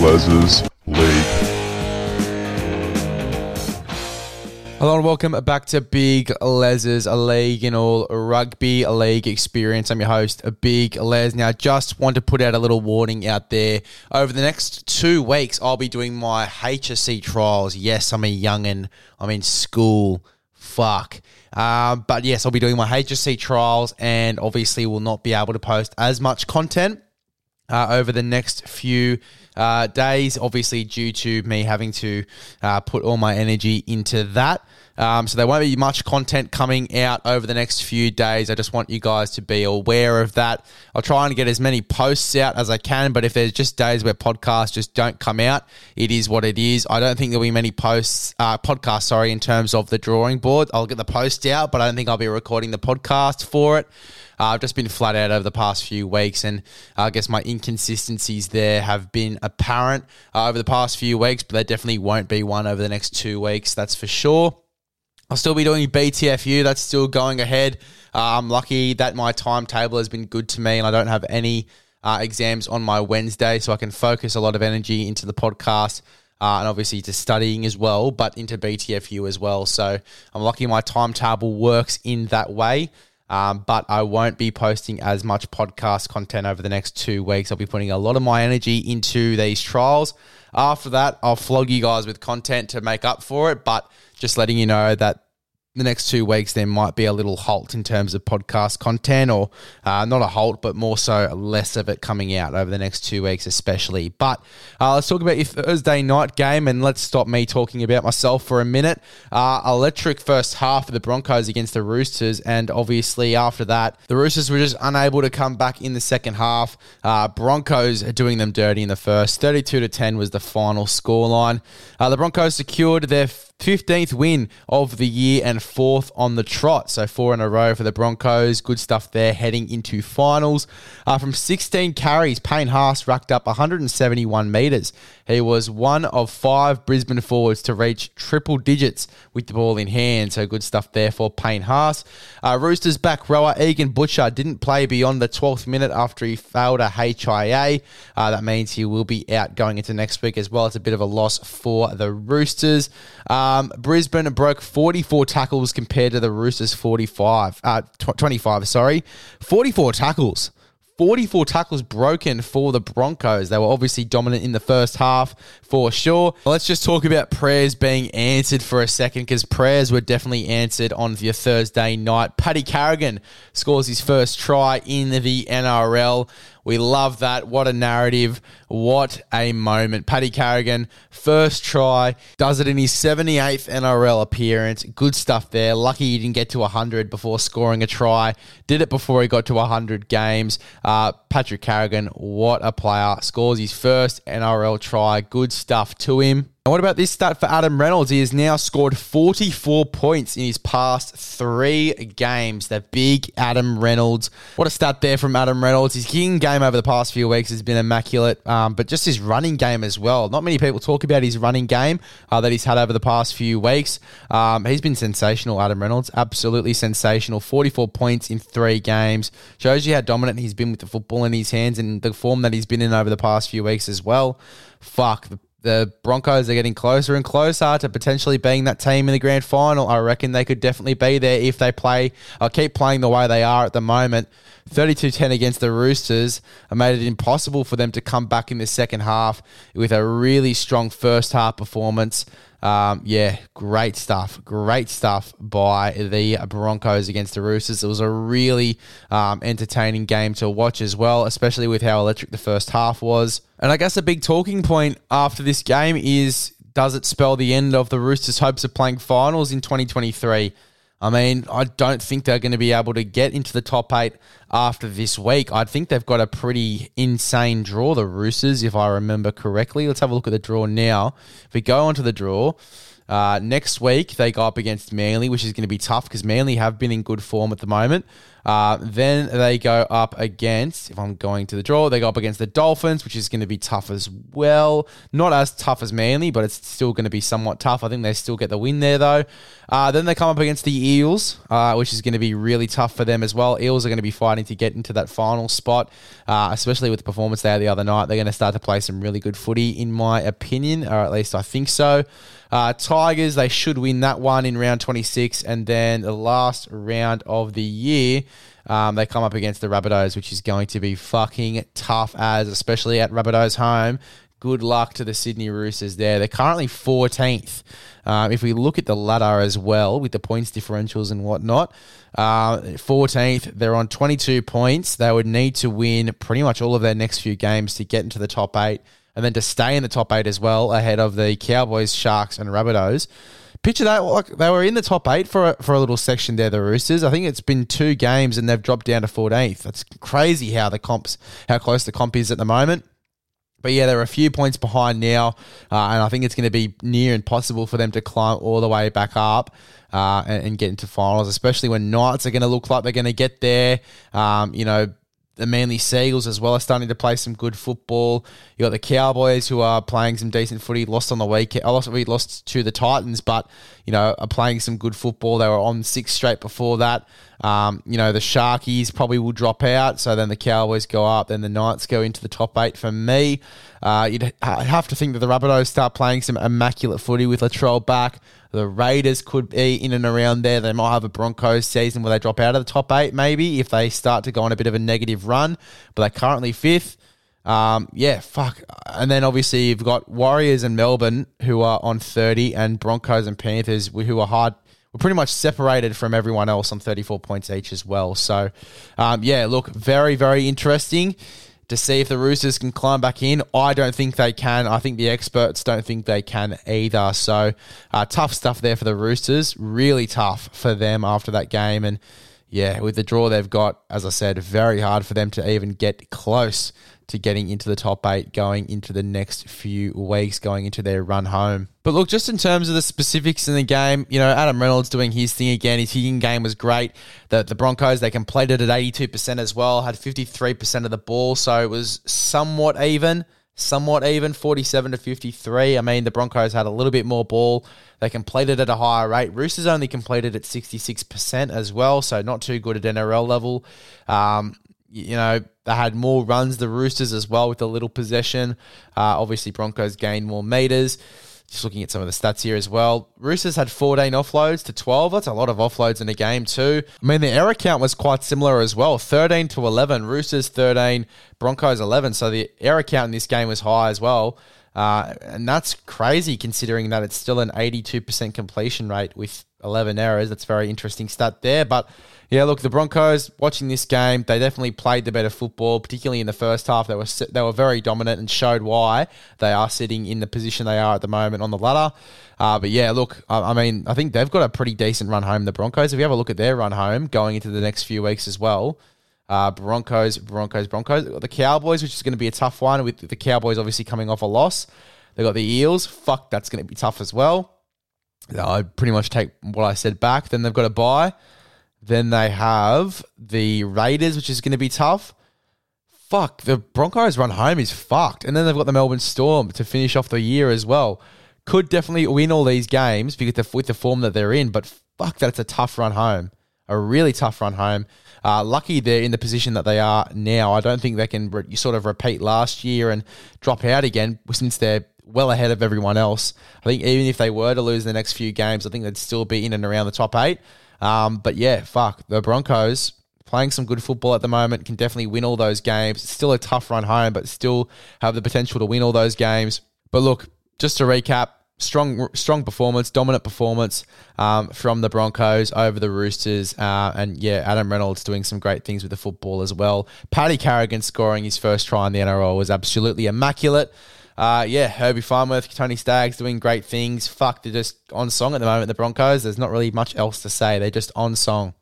Les's League. Hello and welcome back to Big Les's a league in all rugby league experience. I'm your host, Big Les. Now, just want to put out a little warning out there. Over the next two weeks, I'll be doing my HSC trials. Yes, I'm a youngin. I'm in school. Fuck. Um, but yes, I'll be doing my HSC trials, and obviously, will not be able to post as much content uh, over the next few uh, days, obviously, due to me having to uh, put all my energy into that. Um, so there won't be much content coming out over the next few days. I just want you guys to be aware of that. I'll try and get as many posts out as I can, but if there's just days where podcasts just don't come out, it is what it is. I don't think there'll be many posts, uh, podcasts, sorry, in terms of the drawing board. I'll get the post out, but I don't think I'll be recording the podcast for it. Uh, I've just been flat out over the past few weeks, and I guess my inconsistencies there have been apparent uh, over the past few weeks, but there definitely won't be one over the next two weeks, that's for sure. I'll still be doing BTFU. That's still going ahead. Uh, I'm lucky that my timetable has been good to me and I don't have any uh, exams on my Wednesday, so I can focus a lot of energy into the podcast. Uh, and obviously to studying as well, but into BTFU as well. So I'm lucky my timetable works in that way. Um, but I won't be posting as much podcast content over the next two weeks. I'll be putting a lot of my energy into these trials. After that, I'll flog you guys with content to make up for it. But just letting you know that the next two weeks there might be a little halt in terms of podcast content or uh, not a halt but more so less of it coming out over the next two weeks especially. But uh, let's talk about your thursday night game and let's stop me talking about myself for a minute. Uh, electric first half of the broncos against the roosters and obviously after that the roosters were just unable to come back in the second half. Uh, broncos are doing them dirty in the first. 32 to 10 was the final scoreline. Uh, the broncos secured their 15th win of the year and fourth on the trot. So four in a row for the Broncos. Good stuff there heading into finals. Uh, from 16 carries, Payne Haas racked up 171 metres. He was one of five Brisbane forwards to reach triple digits with the ball in hand. So good stuff there for Payne Haas. Uh, Roosters back rower Egan Butcher didn't play beyond the 12th minute after he failed a HIA. Uh, that means he will be out going into next week as well. It's a bit of a loss for the Roosters. Um, Brisbane broke 44 tackles compared to the Roosters 45, uh, 25, sorry. 44 tackles. 44 tackles broken for the Broncos. They were obviously dominant in the first half for sure. Let's just talk about prayers being answered for a second because prayers were definitely answered on the Thursday night. Paddy Carrigan scores his first try in the NRL. We love that. What a narrative. What a moment. Paddy Carrigan, first try, does it in his 78th NRL appearance. Good stuff there. Lucky he didn't get to 100 before scoring a try. Did it before he got to 100 games. Uh, Patrick Carrigan, what a player. Scores his first NRL try. Good stuff to him. And what about this stat for Adam Reynolds? He has now scored 44 points in his past three games. The big Adam Reynolds. What a stat there from Adam Reynolds. His kicking game over the past few weeks has been immaculate, um, but just his running game as well. Not many people talk about his running game uh, that he's had over the past few weeks. Um, he's been sensational, Adam Reynolds. Absolutely sensational. 44 points in three games. Shows you how dominant he's been with the football in his hands and the form that he's been in over the past few weeks as well. Fuck, the the Broncos are getting closer and closer to potentially being that team in the grand final. I reckon they could definitely be there if they play or uh, keep playing the way they are at the moment. 32-10 against the Roosters made it impossible for them to come back in the second half with a really strong first half performance. Um, yeah, great stuff. Great stuff by the Broncos against the Roosters. It was a really um, entertaining game to watch as well, especially with how electric the first half was. And I guess a big talking point after this game is does it spell the end of the Roosters' hopes of playing finals in 2023? I mean, I don't think they're going to be able to get into the top eight after this week. I think they've got a pretty insane draw, the Roosters, if I remember correctly. Let's have a look at the draw now. If we go onto the draw, uh, next week they go up against Manly, which is going to be tough because Manly have been in good form at the moment. Uh, then they go up against, if I'm going to the draw, they go up against the Dolphins, which is going to be tough as well. Not as tough as Manly, but it's still going to be somewhat tough. I think they still get the win there, though. Uh, then they come up against the Eels, uh, which is going to be really tough for them as well. Eels are going to be fighting to get into that final spot, uh, especially with the performance they had the other night. They're going to start to play some really good footy, in my opinion, or at least I think so. Uh, Tigers, they should win that one in round 26. And then the last round of the year, um, they come up against the Rabbitohs, which is going to be fucking tough as, especially at Rabbitohs home. Good luck to the Sydney Roosters there. They're currently 14th. Uh, if we look at the ladder as well with the points differentials and whatnot, uh, 14th, they're on 22 points. They would need to win pretty much all of their next few games to get into the top eight and then to stay in the top eight as well ahead of the Cowboys, Sharks, and Rabbitohs. Picture that, like they were in the top eight for a, for a little section there, the Roosters. I think it's been two games and they've dropped down to 14th. That's crazy how the comps, how close the comp is at the moment. But yeah, they're a few points behind now, uh, and I think it's going to be near impossible for them to climb all the way back up uh, and, and, get into finals, especially when Knights are going to look like they're going to get there. Um, you know, the Manly Seagulls as well are starting to play some good football. You got the Cowboys who are playing some decent footy. Lost on the weekend. I uh, lost. We lost to the Titans, but you know are playing some good football. They were on six straight before that. Um, you know the Sharkies probably will drop out, so then the Cowboys go up, then the Knights go into the top eight. For me, uh, you'd have to think that the Rabbitohs start playing some immaculate footy with Latrell back. The Raiders could be in and around there. They might have a Broncos season where they drop out of the top eight, maybe if they start to go on a bit of a negative run. But they're currently fifth. Um, yeah, fuck. And then obviously you've got Warriors and Melbourne who are on 30 and Broncos and Panthers who are hard. We're pretty much separated from everyone else on 34 points each as well. So, um, yeah, look, very, very interesting to see if the Roosters can climb back in. I don't think they can. I think the experts don't think they can either. So uh, tough stuff there for the Roosters. Really tough for them after that game. And yeah, with the draw they've got, as I said, very hard for them to even get close to getting into the top eight going into the next few weeks, going into their run home. But look, just in terms of the specifics in the game, you know, Adam Reynolds doing his thing again. His hitting game was great. The, the Broncos, they completed at 82% as well, had 53% of the ball, so it was somewhat even. Somewhat even, 47 to 53. I mean, the Broncos had a little bit more ball. They completed at a higher rate. Roosters only completed at 66% as well, so not too good at NRL level. Um, you know, they had more runs, the Roosters as well, with a little possession. Uh, obviously, Broncos gained more meters. Just looking at some of the stats here as well. Roosters had 14 offloads to 12. That's a lot of offloads in a game, too. I mean, the error count was quite similar as well 13 to 11. Roosters 13, Broncos 11. So the error count in this game was high as well. Uh, and that's crazy considering that it's still an 82% completion rate with 11 errors. That's very interesting stat there. But yeah, look, the Broncos watching this game, they definitely played the better football, particularly in the first half. They were they were very dominant and showed why they are sitting in the position they are at the moment on the ladder. Uh, but yeah, look, I, I, mean, I think they've got a pretty decent run home. The Broncos, if you have a look at their run home going into the next few weeks as well. Uh, Broncos, Broncos, Broncos. The Cowboys, which is going to be a tough one with the Cowboys obviously coming off a loss. They've got the Eels. Fuck, that's going to be tough as well. I pretty much take what I said back. Then they've got a buy. Then they have the Raiders, which is going to be tough. Fuck, the Broncos run home is fucked. And then they've got the Melbourne Storm to finish off the year as well. Could definitely win all these games with the form that they're in, but fuck, that's a tough run home. A really tough run home. Uh, lucky they're in the position that they are now. I don't think they can re- sort of repeat last year and drop out again since they're well ahead of everyone else. I think even if they were to lose the next few games, I think they'd still be in and around the top eight. Um, but yeah, fuck the Broncos playing some good football at the moment can definitely win all those games. Still a tough run home, but still have the potential to win all those games. But look, just to recap, strong strong performance, dominant performance um, from the Broncos over the Roosters, uh, and yeah, Adam Reynolds doing some great things with the football as well. Paddy Carrigan scoring his first try in the NRL was absolutely immaculate. Uh, yeah, Herbie Farnworth, Tony Staggs doing great things. Fuck, they're just on song at the moment, the Broncos. There's not really much else to say. They're just on song.